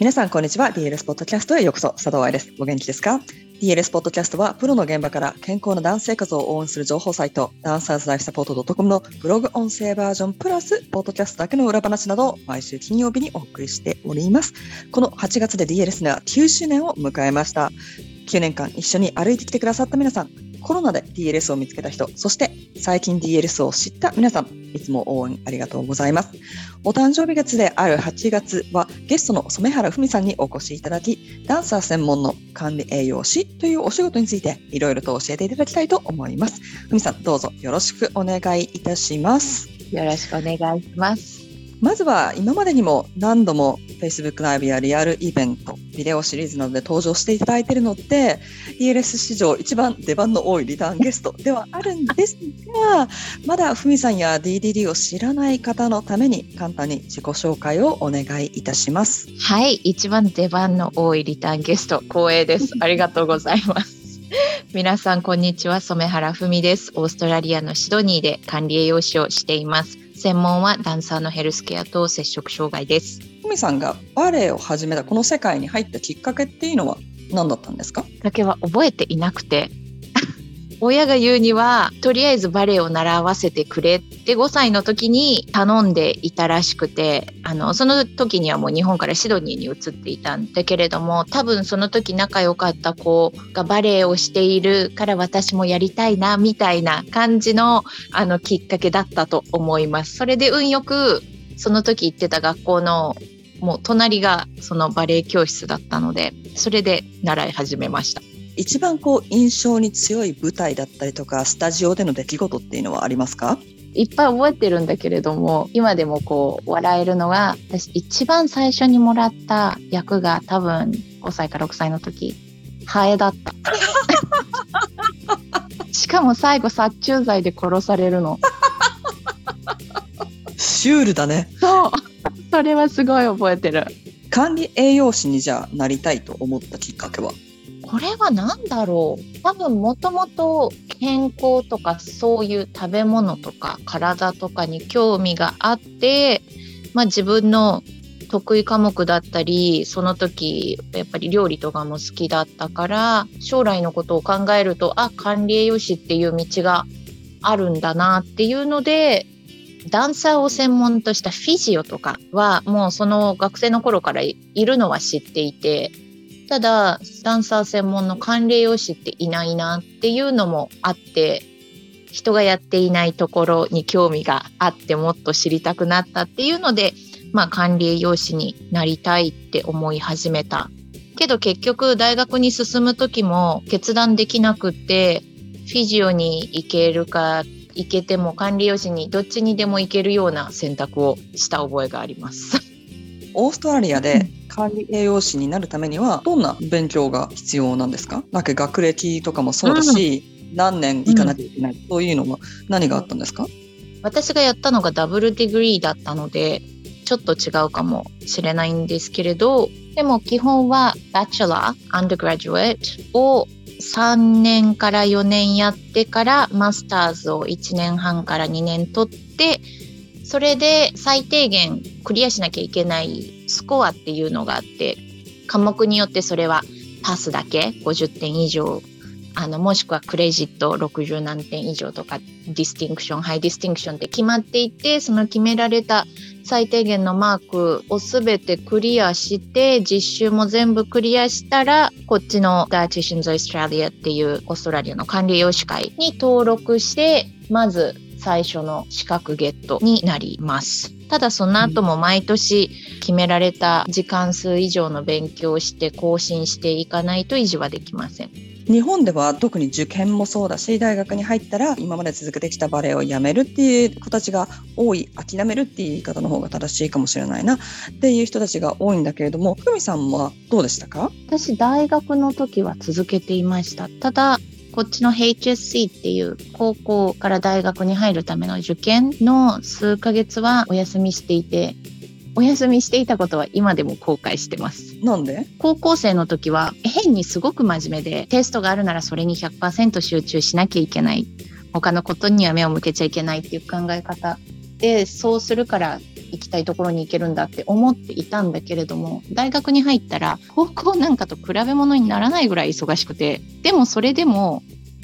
皆さん、こんにちは。DLS ポッドキャストへようこそ。佐藤愛です。お元気ですか ?DLS ポッドキャストは、プロの現場から健康なダンス生活を応援する情報サイト、ダンサーズライフサポート .com のブログ音声バージョンプラス、ポッドキャストだけの裏話などを毎週金曜日にお送りしております。この8月で DLS では9周年を迎えました。9年間一緒に歩いてきてくださった皆さん、コロナで DLS を見つけた人、そして最近 DLS を知った皆さん、いつも応援ありがとうございます。お誕生日月である8月はゲストの染原文さんにお越しいただき、ダンサー専門の管理栄養士というお仕事についていろいろと教えていただきたいと思います。文さん、どうぞよろしくお願いいたします。よろしくお願いします。まずは今までにも何度も Facebook ライブやリアルイベント、ビデオシリーズなどで登場していただいているので、ELS 史上一番出番の多いリターンゲストではあるんですが、まだふみさんや DDD を知らない方のために簡単に自己紹介をお願いいたします。はい、一番出番の多いリターンゲスト、光栄です。ありがとうございます。皆さんこんにちは染原文ですオーストラリアのシドニーで管理栄養士をしています専門はダンサーのヘルスケアと摂食障害です。ふみさんがバレエを始めたこの世界に入ったきっかけっていうのは何だったんですか？きっかけは覚えていなくて 親が言うにはとりあえずバレエを習わせてくれって5歳の時に頼んでいたらしくてあのその時にはもう日本からシドニーに移っていたんだけれども多分その時仲良かった子がバレエをしているから私もやりたいなみたいな感じのあのきっかけだったと思います。それで運よくその時行ってた学校のもう隣がそのバレエ教室だったのでそれで習い始めました。一番こう印象に強い舞台だったりとかスタジオでの出来事っていうのはありますか？いっぱい覚えてるんだけれども今でもこう笑えるのが私一番最初にもらった役が多分5歳か6歳の時ハエだった。しかも最後殺虫剤で殺されるの。シュールだね。そうそれはすごい覚えてる。管理栄養士にじゃあなりたいと思ったきっかけは？これは何だろう。多分もともと健康とかそういう食べ物とか体とかに興味があって、まあ、自分の得意科目だったりその時やっぱり料理とかも好きだったから将来のことを考えるとあ管理栄養士っていう道があるんだなっていうのでダンサーを専門としたフィジオとかはもうその学生の頃からいるのは知っていてただダンサー専門の管理栄養士っていないなっていうのもあって人がやっていないところに興味があってもっと知りたくなったっていうので、まあ、管理栄養士になりたいって思い始めた。けど結局大学に進む時も決断できなくってフィジオに行けるか行けても管理栄養士にどっちにでも行けるような選択をした覚えがあります。オーストラリアで管理栄養士になるためにはどんな勉強が必要なんですか？なんか学歴とかもそうだし、うん、何年行かなきゃいけない、うん、そういうのは何があったんですか？私がやったのがダブルディグリーだったのでちょっと違うかもしれないんですけれどでも基本はバチェラーアンダーグラジュエットを3年から4年やってから Masters を1年半から2年取ってそれで最低限クリアしなきゃいけないスコアっていうのがあって科目によってそれはパスだけ50点以上あのもしくはクレジット60何点以上とか Distinction High Distinction って決まっていてその決められた最低限のマークを全てクリアして実習も全部クリアしたらこっちの Dietitians Australia っていうオーストラリアの管理栄養士会に登録してまず最初の資格ゲットになります。ただその後も毎年決められた時間数以上の勉強をして更新していかないと維持はできません。日本では特に受験もそうだし大学に入ったら今まで続けてきたバレエをやめるっていう子たちが多い諦めるっていう言い方の方が正しいかもしれないなっていう人たちが多いんだけれども久美さんはどうでしたか？私大学の時は続けていましたただこっちの HSC っていう高校から大学に入るための受験の数ヶ月はお休みしていてお休みしていたことは今でも後悔してます。なんで？高校生の時は変にすごく真面目でテストがあるならそれに100%集中しなきゃいけない他のことには目を向けちゃいけないっていう考え方でそうするから行きたいところに行けるんだって思っていたんだけれども大学に入ったら高校なんかと比べ物にならないぐらい忙しくてでもそれでも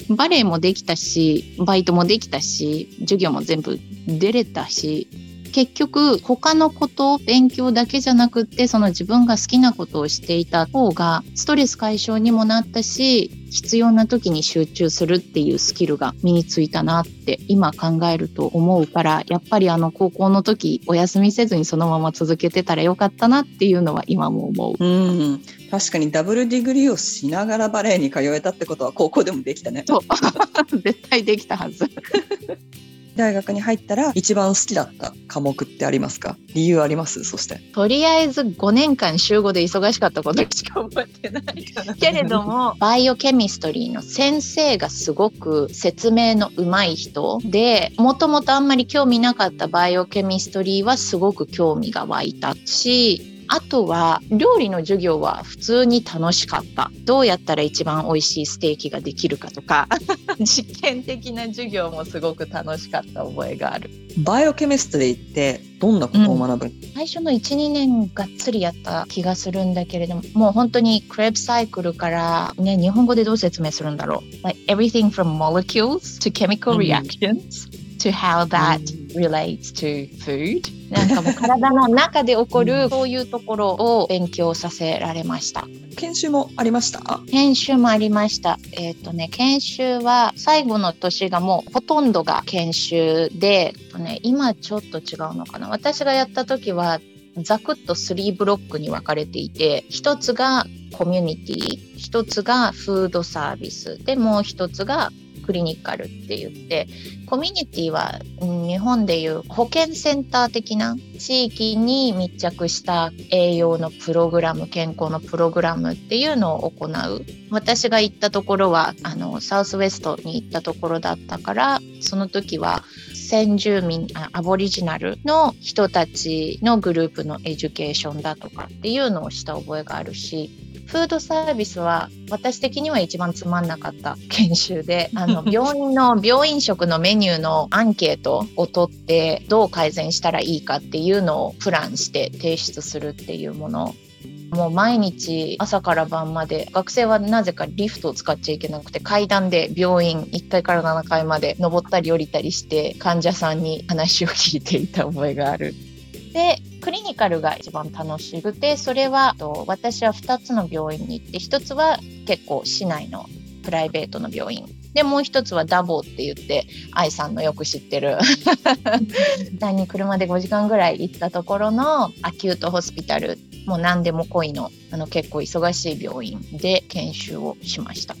バレエもできたしバイトもできたし授業も全部出れたし結局他のこと勉強だけじゃなくってその自分が好きなことをしていた方がストレス解消にもなったし必要な時に集中するっていうスキルが身についたなって今考えると思うからやっぱりあの高校の時お休みせずにそのまま続けてたらよかったなっていうのは今も思う。うん確かにダブルディグリーをしながらバレエに通えたってことは高校でもできたね。そう 絶対できたはず。大学に入ったら一番好きだった科目ってありますか？理由あります？そして。とりあえず5年間週5で忙しかったことしか覚えてないけれども バイオケミストリーの先生がすごく説明の上手い人でもともとあんまり興味なかったバイオケミストリーはすごく興味が湧いたしあとは料理の授業は普通に楽しかった。どうやったら一番美味しいステーキができるかとか。実験的な授業もすごく楽しかった覚えがある。バイオケミストリーってどんなことを学ぶ、うん、最初の12年がっつりやった気がするんだけれどももう本当にクレープサイクルからね日本語でどう説明するんだろう、like、everything from molecules to chemical reactions、うん。to how that relates to food. なんかもう体の中で起こるそういうところを勉強させられました。研修もありました？研修もありました。えっ、ー、とね研修は最後の年がもうほとんどが研修で、とね、今ちょっと違うのかな。私がやった時はざくっと3ブロックに分かれていて一つがコミュニティ一つがフードサービスでもう一つがクリニカルって言ってコミュニティは日本でいう保健センター的な地域に密着した栄養のプログラム健康のプログラムっていうのを行う。私が行ったところはあの South West に行ったところだったからその時は先住民 Aboriginal の人たちのグループの education だとかっていうのをした覚えがあるし food service は私的には一番つまんなかった研修で あの病院の病院食のメニューのアンケートを取ってどう改善したらいいかっていうのをプランして提出するっていうものもう毎日朝から晩まで学生はなぜかリフトを使っちゃいけなくて階段で病院1階から7階まで登ったり降りたりして患者さんに話を聞いていた覚えがある。でクリニカルが一番楽しくてそれは私は2つの病院に行って1つは結構市内のプライベートの病院。でもう一つはダボって言って愛さんのよく知ってる。単に車で5時間ぐらい行ったところのアキュートホスピタル。もう何でも濃いのあの結構忙しい病院で研修をしました。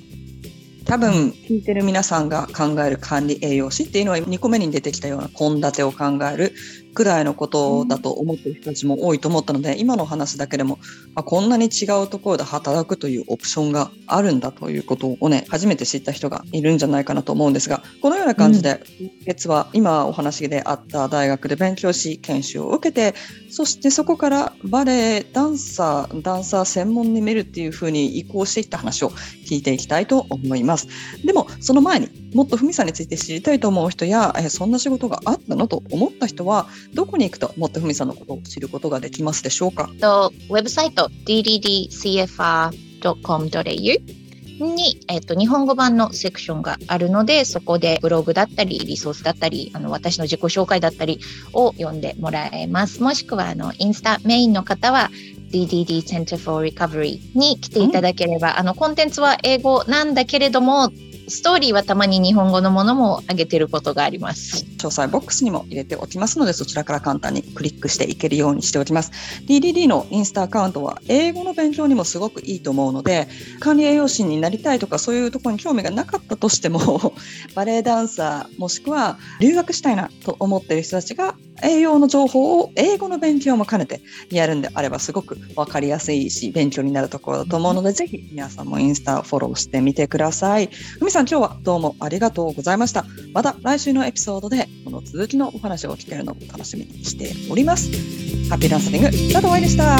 多分聞いてる皆さんが考える管理栄養士っていうのは2個目に出てきたような献立を考えるくらいのことだと思ってる人たちも多いと思ったので、今の話だけでも、あ、こんなに違うところで働くというオプションがあるんだということをね、初めて知った人がいるんじゃないかなと思うんですが、このような感じで、今月は今お話であった大学で勉強し、研修を受けて、そしてそこからバレエ、ダンサー、ダンサー専門に見るっていうふうに移行していった話を聞いていきたいと思います。でも、その前にもっとふみさんについて知りたいと思う人や、えそんな仕事があったのと思った人は、どこに行くともっとふみさんのことを知ることができますでしょうか？とウェブサイト dddcfr.com.au に、えっと、日本語版のセクションがあるので、そこでブログだったり、リソースだったり、あの私の自己紹介だったりを読んでもらえます。もしくは、あのインスタメインの方は、DDD Center for Recovery に来ていただければ、あのコンテンツは英語なんだけれども、ストーリーはたまに日本語のものも上げてることがあります。詳細ボックスにも入れておきますので、そちらから簡単にクリックしていけるようにしておきます。DDD のインスタアカウントは英語の勉強にもすごくいいと思うので、管理栄養士になりたいとかそういうところに興味がなかったとしても、バレエダンサーもしくは留学したいなと思っている人たちが栄養の情報を英語の勉強も兼ねてやるんであればすごく分かりやすいし勉強になるところだと思うのでぜひ皆さんもインスタフォローしてみてください。ふみさん今日はどうもありがとうございました。また来週のエピソードでこの続きのお話を聞けるのを楽しみにしております。ハッピーダンスリング、佐藤愛でした。